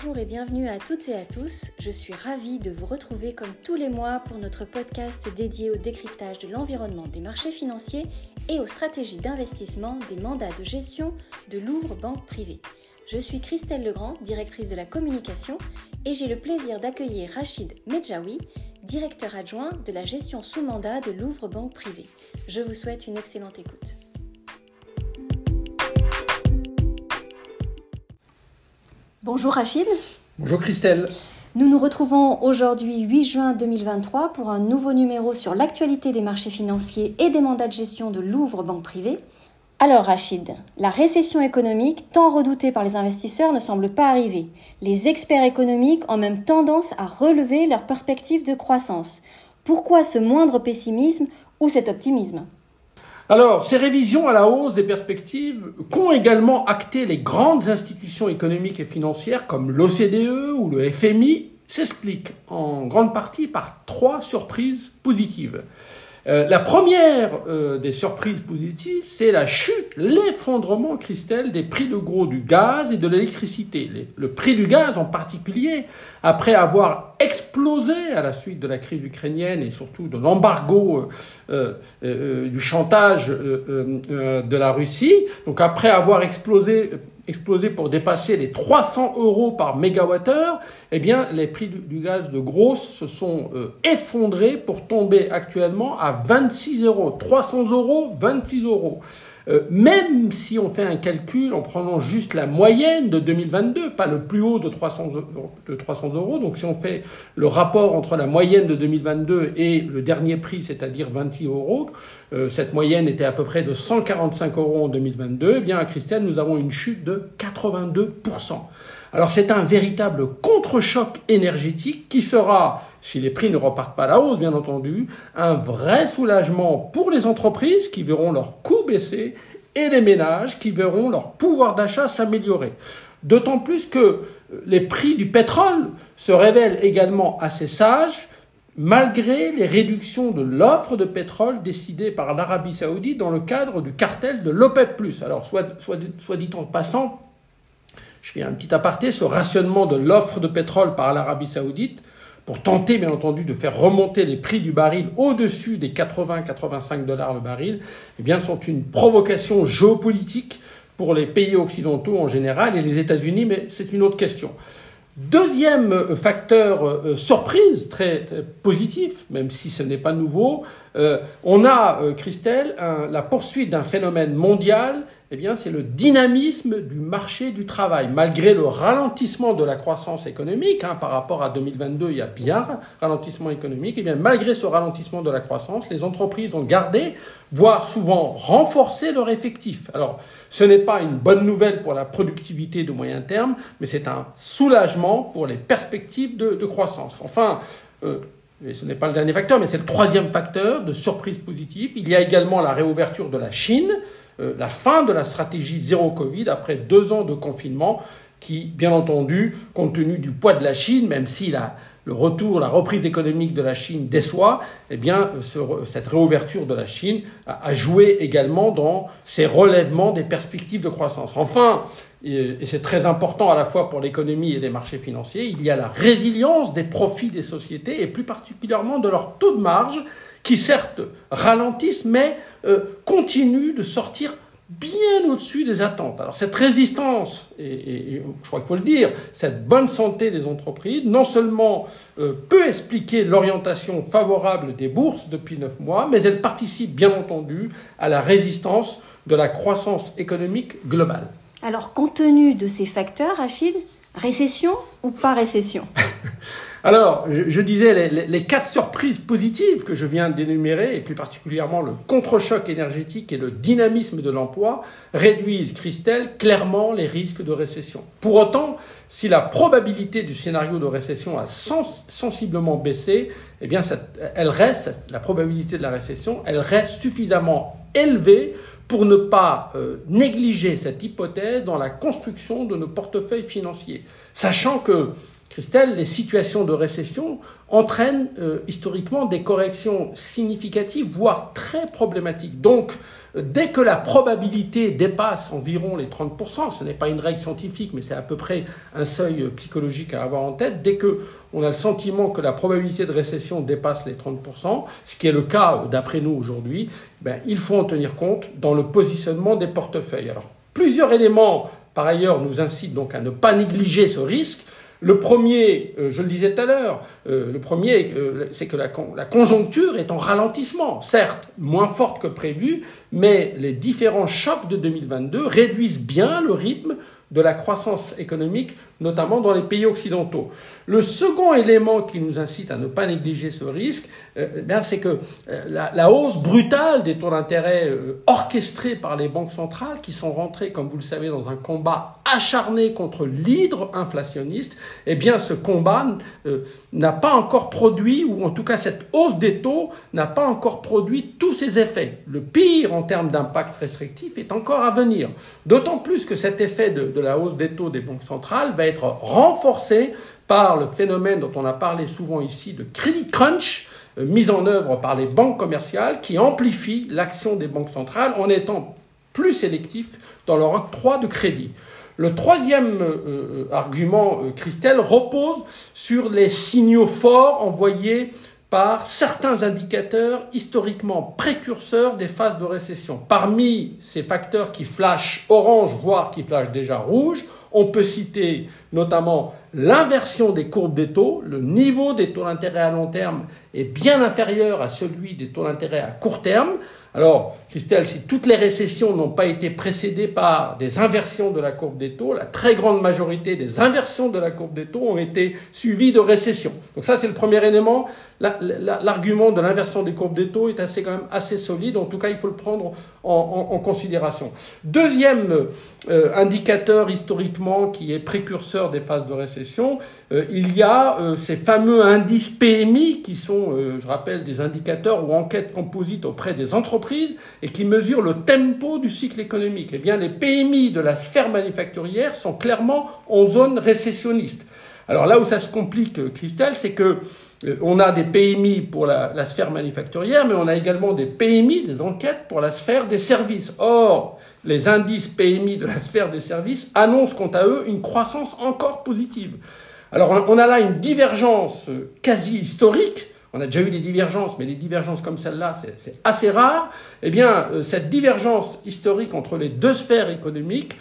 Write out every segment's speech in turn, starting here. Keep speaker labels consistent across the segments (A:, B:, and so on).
A: Bonjour et bienvenue à toutes et à tous. Je suis ravie de vous retrouver comme tous les mois pour notre podcast dédié au décryptage de l'environnement des marchés financiers et aux stratégies d'investissement des mandats de gestion de Louvre Banque Privée. Je suis Christelle Legrand, directrice de la communication, et j'ai le plaisir d'accueillir Rachid Medjaoui, directeur adjoint de la gestion sous mandat de Louvre Banque Privée. Je vous souhaite une excellente écoute. Bonjour Rachid.
B: Bonjour Christelle.
A: Nous nous retrouvons aujourd'hui 8 juin 2023 pour un nouveau numéro sur l'actualité des marchés financiers et des mandats de gestion de Louvre Banque Privée. Alors Rachid, la récession économique tant redoutée par les investisseurs ne semble pas arriver. Les experts économiques ont même tendance à relever leurs perspectives de croissance. Pourquoi ce moindre pessimisme ou cet optimisme?
B: Alors, ces révisions à la hausse des perspectives qu'ont également acté les grandes institutions économiques et financières comme l'OCDE ou le FMI s'expliquent en grande partie par trois surprises positives. Euh, la première euh, des surprises positives, c'est la chute, l'effondrement, Christelle, des prix de gros du gaz et de l'électricité. Le prix du gaz en particulier, après avoir explosé à la suite de la crise ukrainienne et surtout de l'embargo euh, du chantage de la Russie, donc après avoir explosé explosé pour dépasser les 300 euros par mégawattheure, eh bien, les prix du, gaz de grosse se sont euh, effondrés pour tomber actuellement à 26 euros. 300 euros, 26 euros. Euh, même si on fait un calcul en prenant juste la moyenne de 2022, pas le plus haut de 300, de 300 euros, donc si on fait le rapport entre la moyenne de 2022 et le dernier prix, c'est-à-dire 26 euros, euh, cette moyenne était à peu près de 145 euros en 2022, eh bien à Christiane, nous avons une chute de 82%. Alors c'est un véritable contre-choc énergétique qui sera, si les prix ne repartent pas à la hausse bien entendu, un vrai soulagement pour les entreprises qui verront leurs coûts baisser et les ménages qui verront leur pouvoir d'achat s'améliorer. D'autant plus que les prix du pétrole se révèlent également assez sages malgré les réductions de l'offre de pétrole décidées par l'Arabie saoudite dans le cadre du cartel de l'OPEP ⁇ Alors, soit, soit, soit dit en passant, je fais un petit aparté, ce rationnement de l'offre de pétrole par l'Arabie saoudite, pour tenter bien entendu de faire remonter les prix du baril au-dessus des 80-85 dollars le baril, eh bien sont une provocation géopolitique pour les pays occidentaux en général et les États-Unis, mais c'est une autre question. Deuxième facteur euh, surprise, très, positif, même si ce n'est pas nouveau, euh, on a, euh, Christelle, la poursuite d'un phénomène mondial eh bien, c'est le dynamisme du marché du travail. Malgré le ralentissement de la croissance économique, hein, par rapport à 2022, il y a bien ralentissement économique, eh bien, malgré ce ralentissement de la croissance, les entreprises ont gardé, voire souvent renforcé leur effectif. Alors, ce n'est pas une bonne nouvelle pour la productivité de moyen terme, mais c'est un soulagement pour les perspectives de, croissance. Enfin, euh, ce n'est pas le dernier facteur, mais c'est le troisième facteur de surprise positive. Il y a également la réouverture de la Chine. Euh, la fin de la stratégie zéro Covid après deux ans de confinement qui, bien entendu, compte tenu du poids de la Chine, même si la, le retour, la reprise économique de la Chine déçoit, eh bien, cette réouverture de la Chine a, joué également dans ces relèvements des perspectives de croissance. Enfin, et c'est très important à la fois pour l'économie et les marchés financiers, il y a la résilience des profits des sociétés et plus particulièrement de leur taux de marge qui certes ralentissent mais euh, continue de sortir bien au-dessus des attentes. Alors cette résistance, et, je crois qu'il faut le dire, cette bonne santé des entreprises, non seulement euh, peut expliquer l'orientation favorable des bourses depuis neuf mois, mais elle participe bien entendu à la résistance de la croissance économique globale.
A: Alors compte tenu de ces facteurs, Rachid, récession ou pas récession?
B: Alors, je, disais, les, quatre surprises positives que je viens d'énumérer, et plus particulièrement le contre-choc énergétique et le dynamisme de l'emploi, réduisent, Christelle, clairement les risques de récession. Pour autant, si la probabilité du scénario de récession a sensiblement baissé, eh bien, elle reste, la probabilité de la récession, elle reste suffisamment élevée pour ne pas négliger cette hypothèse dans la construction de nos portefeuilles financiers, sachant que Christelle, les situations de récession entraînent euh, historiquement des corrections significatives, voire très problématiques. Donc, euh, dès que la probabilité dépasse environ les 30%, ce n'est pas une règle scientifique, mais c'est à peu près un seuil euh, psychologique à avoir en tête, dès que on a le sentiment que la probabilité de récession dépasse les 30%, ce qui est le cas d'après nous aujourd'hui, ben, il faut en tenir compte dans le positionnement des portefeuilles. Alors, plusieurs éléments, par ailleurs, nous incitent donc à ne pas négliger ce risque. Le premier, euh, je le disais tout à l'heure, euh, le premier, euh, c'est que la, la, conjoncture est en ralentissement, certes moins forte que prévu, mais les différents chocs de 2022 réduisent bien le rythme de la croissance économique, notamment dans les pays occidentaux. Le second élément qui nous incite à ne pas négliger ce risque, euh, eh c'est que euh, la, hausse brutale des taux d'intérêt euh, orchestrés par les banques centrales, qui sont rentrées, comme vous le savez, dans un combat acharné contre l'hydre inflationniste, eh bien, ce combat n'a pas encore produit, ou en tout cas cette hausse des taux n'a pas encore produit tous ses effets. Le pire en termes d'impact restrictif est encore à venir. D'autant plus que cet effet de, de la hausse des taux des banques centrales va être renforcé par le phénomène dont on a parlé souvent ici de credit crunch, euh, mis en œuvre par les banques commerciales, qui amplifie l'action des banques centrales en étant plus sélectifs dans leur octroi de crédit. Le troisième euh, euh, argument, Christelle, repose sur les signaux forts envoyés par certains indicateurs historiquement précurseurs des phases de récession. Parmi ces facteurs qui flashent orange, voire qui flashent déjà rouge, on peut citer notamment l'inversion des courbes des taux. Le niveau des taux d'intérêt à long terme est bien inférieur à celui des taux d'intérêt à court terme. Alors, Christelle, si toutes les récessions n'ont pas été précédées par des inversions de la courbe des taux, la très grande majorité des inversions de la courbe des taux ont été suivies de récessions. Donc ça, c'est le premier élément. L'argument de l'inversion des courbes des taux est assez, quand même assez solide. En tout cas, il faut le prendre en, considération. Deuxième euh, indicateur historiquement qui est précurseur des phases de récession, euh, il y a euh, ces fameux indices PMI qui sont, je rappelle, des indicateurs ou enquêtes composites auprès des entreprises et qui mesurent le tempo du cycle économique. Eh bien, les PMI de la sphère manufacturière sont clairement en zone récessionniste. Alors là où ça se complique, Christelle, c'est que euh, on a des PMI pour la, sphère manufacturière, mais on a également des PMI, des enquêtes pour la sphère des services. Or, les indices PMI de la sphère des services annoncent quant à eux une croissance encore positive. Alors on a là une divergence euh, quasi historique. On a déjà eu des divergences, mais des divergences comme celle-là, c'est assez rare. Eh bien, euh, cette divergence historique entre les deux sphères économiques,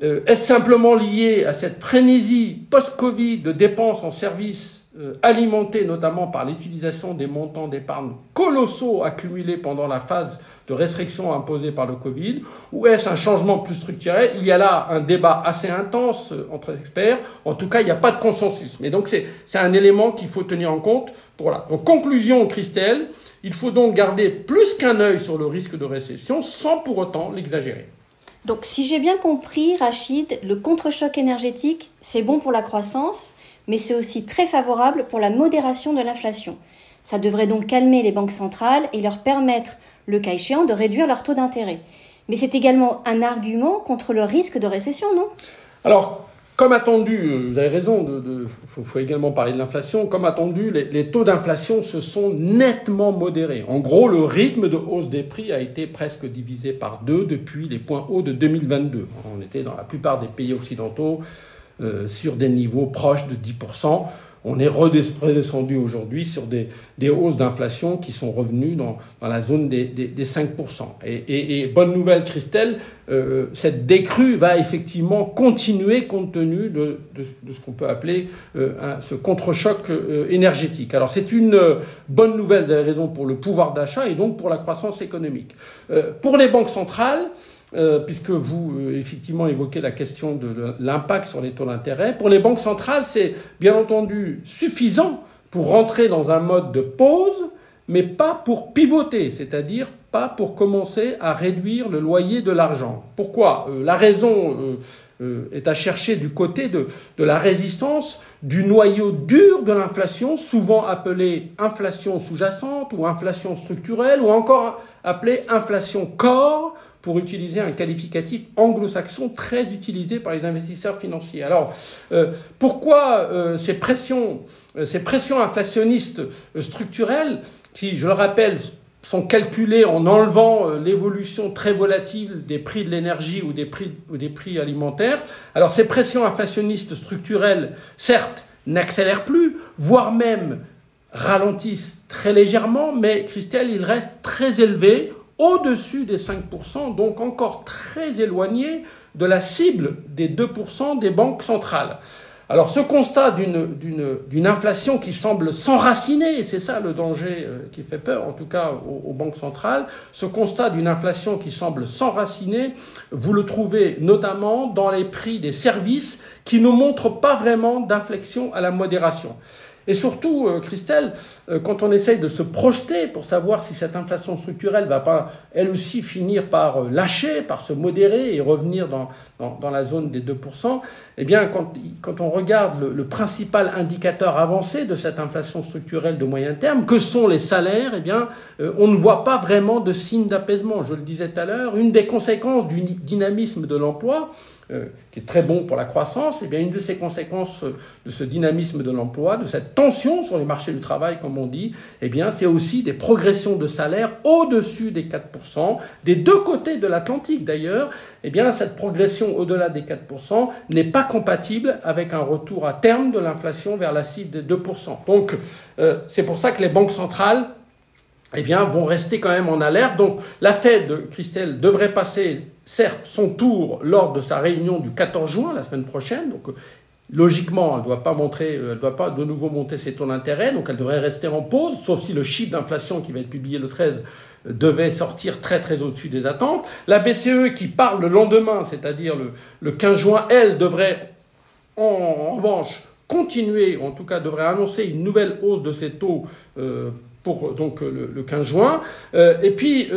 B: est-ce simplement liée à cette frénésie post-Covid de dépenses en services euh, alimenté notamment par l'utilisation des montants d'épargne colossaux accumulés pendant la phase de restriction imposée par le Covid, ou est-ce un changement plus structurel Il y a là un débat assez intense euh, entre experts. En tout cas, il n'y a pas de consensus. Mais donc, c'est un élément qu'il faut tenir en compte. Voilà. Donc, conclusion, Christelle, il faut donc garder plus qu'un œil sur le risque de récession sans pour autant l'exagérer.
A: Donc, si j'ai bien compris, Rachid, le contre-choc énergétique, c'est bon pour la croissance mais c'est aussi très favorable pour la modération de l'inflation. Ça devrait donc calmer les banques centrales et leur permettre, le cas échéant, de réduire leur taux d'intérêt. Mais c'est également un argument contre le risque de récession, non?
B: Alors, comme attendu, euh, vous avez raison, il faut, également parler de l'inflation, comme attendu, les, les taux d'inflation se sont nettement modérés. En gros, le rythme de hausse des prix a été presque divisé par deux depuis les points hauts de 2022. On était dans la plupart des pays occidentaux euh, sur des niveaux proches de 10%. On est redescendu aujourd'hui sur des, hausses d'inflation qui sont revenues dans, la zone des, 5%. Et, bonne nouvelle, Christelle, euh, cette décrue va effectivement continuer compte tenu de, ce qu'on peut appeler euh, ce contre-choc énergétique. Alors c'est une bonne nouvelle, vous avez raison, pour le pouvoir d'achat et donc pour la croissance économique. pour les banques centrales, euh, puisque vous, euh, effectivement, évoquez la question de l'impact sur les taux d'intérêt. Pour les banques centrales, c'est bien entendu suffisant pour rentrer dans un mode de pause, mais pas pour pivoter, c'est-à-dire pas pour commencer à réduire le loyer de l'argent. Pourquoi? Euh, La raison est à chercher du côté de, la résistance du noyau dur de l'inflation, souvent appelé inflation sous-jacente ou inflation structurelle, ou encore appelée inflation corps, pour utiliser un qualificatif anglo-saxon très utilisé par les investisseurs financiers. Alors, euh, pourquoi euh, ces, pressions, euh, ces pressions inflationnistes structurelles, qui, je le rappelle, sont calculées en enlevant l'évolution très volatile des prix de l'énergie ou des prix, ou des prix alimentaires. Alors, ces pressions inflationnistes structurelles, certes, n'accélèrent plus, voire même ralentissent très légèrement, mais Christelle, ils restent très élevés au-dessus des 5%, donc encore très éloigné de la cible des 2% des banques centrales. Alors ce constat d'une inflation qui semble s'enraciner, c'est ça le danger euh, qui fait peur en tout cas aux, aux banques centrales, ce constat d'une inflation qui semble s'enraciner, vous le trouvez notamment dans les prix des services qui ne montrent pas vraiment d'inflexion à la modération. Et surtout, euh, Christelle, euh, quand on essaye de se projeter pour savoir si cette inflation structurelle va pas, elle aussi, finir par euh, lâcher, par se modérer et revenir dans, dans, la zone des 2%, eh bien, quand, quand on regarde le, principal indicateur avancé de cette inflation structurelle de moyen terme, que sont les salaires, eh bien, on ne voit pas vraiment de signe d'apaisement. Je le disais tout à l'heure, une des conséquences du dynamisme de l'emploi, euh, qui est très bon pour la croissance, eh bien une de ces conséquences euh, de ce dynamisme de l'emploi, de cette tension sur les marchés du travail, comme on dit, eh bien c'est aussi des progressions de salaire au-dessus des 4%, des deux côtés de l'Atlantique d'ailleurs, eh bien cette progression au-delà des 4% n'est pas compatible avec un retour à terme de l'inflation vers la cible des 2%. Donc euh, c'est pour ça que les banques centrales eh bien, vont rester quand même en alerte. Donc la Fed, Christelle, devrait passer certes son tour lors de sa réunion du 14 juin, la semaine prochaine. Donc, euh, logiquement, elle ne doit pas montrer, euh, elle doit pas de nouveau monter ses taux d'intérêt, donc elle devrait rester en pause, sauf si le chiffre d'inflation qui va être publié le 13 euh, devait sortir très très au-dessus des attentes. La BCE qui parle le lendemain, c'est-à-dire le, 15 juin, elle devrait en, revanche continuer, en tout cas devrait annoncer une nouvelle hausse de ses taux pour donc le, 15 juin. et puis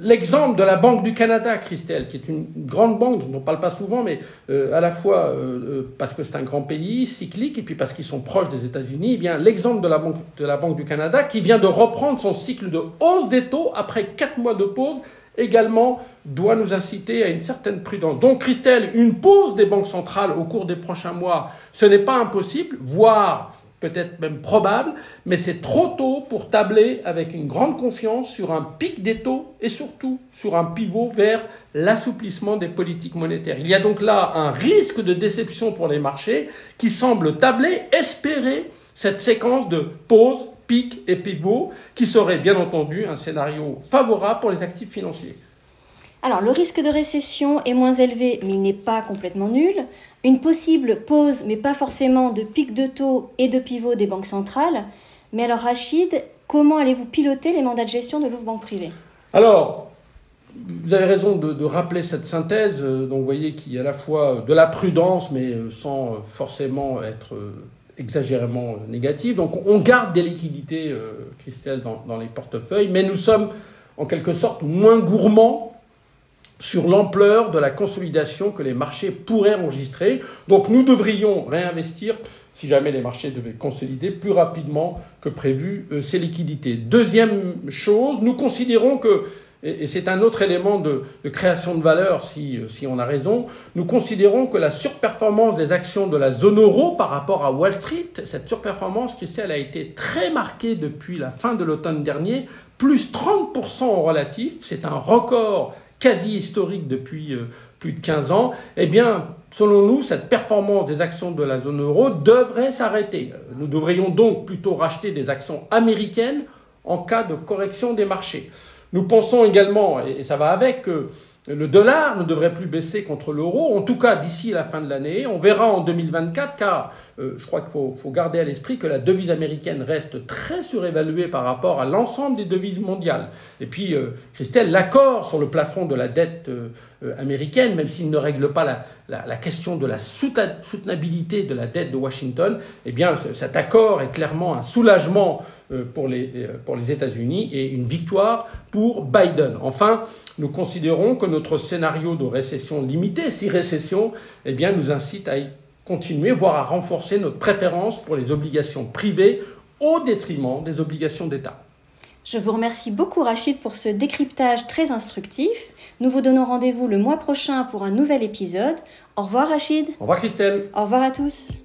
B: L'exemple de la Banque du Canada, Christelle, qui est une grande banque dont on ne parle pas souvent, mais euh, à la fois euh, euh, parce que c'est un grand pays, cyclique, et puis parce qu'ils sont proches des États-Unis, eh bien l'exemple de la, banque, de la Banque du Canada, qui vient de reprendre son cycle de hausse des taux après quatre mois de pause, également doit nous inciter à une certaine prudence. Donc, Christelle, une pause des banques centrales au cours des prochains mois, ce n'est pas impossible, voire peut-être même probable, mais c'est trop tôt pour tabler avec une grande confiance sur un pic des taux et surtout sur un pivot vers l'assouplissement des politiques monétaires. Il y a donc là un risque de déception pour les marchés qui semble tabler, espérer cette séquence de pause, pic et pivot qui serait bien entendu un scénario favorable pour les actifs financiers.
A: Alors le risque de récession est moins élevé, mais il n'est pas complètement nul une possible pause, mais pas forcément de pic de taux et de pivot des banques centrales. Mais alors Rachid, comment allez-vous piloter les mandats de gestion de l'ouvre-banque privée?
B: Alors, vous avez raison de, rappeler cette synthèse. Euh, donc, vous voyez qu'il y a à la fois de la prudence, mais euh, sans forcément être euh, exagérément négative. Donc, on garde des liquidités, Christelle, dans, dans les portefeuilles, mais nous sommes en quelque sorte moins gourmands sur l'ampleur de la consolidation que les marchés pourraient enregistrer. Donc nous devrions réinvestir, si jamais les marchés devaient consolider, plus rapidement que prévu euh, ces liquidités. Deuxième chose, nous considérons que, et c'est un autre élément de, création de valeur si, euh, si, on a raison, nous considérons que la surperformance des actions de la zone euro par rapport à Wall Street, cette surperformance, elle a été très marquée depuis la fin de l'automne dernier, plus 30% en relatif, c'est un record quasi historique depuis euh, plus de 15 ans, eh bien, selon nous, cette performance des actions de la zone euro devrait s'arrêter. Nous devrions donc plutôt racheter des actions américaines en cas de correction des marchés. Nous pensons également, et ça va avec, que le dollar ne devrait plus baisser contre l'euro, en tout cas d'ici la fin de l'année. On verra en 2024, car euh, je crois qu'il faut, garder à l'esprit que la devise américaine reste très surévaluée par rapport à l'ensemble des devises mondiales. Et puis, euh, Christelle, l'accord sur le plafond de la dette euh, américaine, même s'il ne règle pas la, question de la soutenabilité de la dette de Washington, eh bien, cet accord est clairement un soulagement pour les, euh, pour les États-Unis et une victoire pour Biden. Enfin, nous considérons que notre scénario de récession limitée, si récession, eh bien, nous incite à continuer, voire à renforcer notre préférence pour les obligations privées au détriment des obligations d'État.
A: Je vous remercie beaucoup Rachid pour ce décryptage très instructif. Nous vous donnons rendez-vous le mois prochain pour un nouvel épisode. Au revoir Rachid.
B: Au revoir Christelle.
A: Au revoir à tous.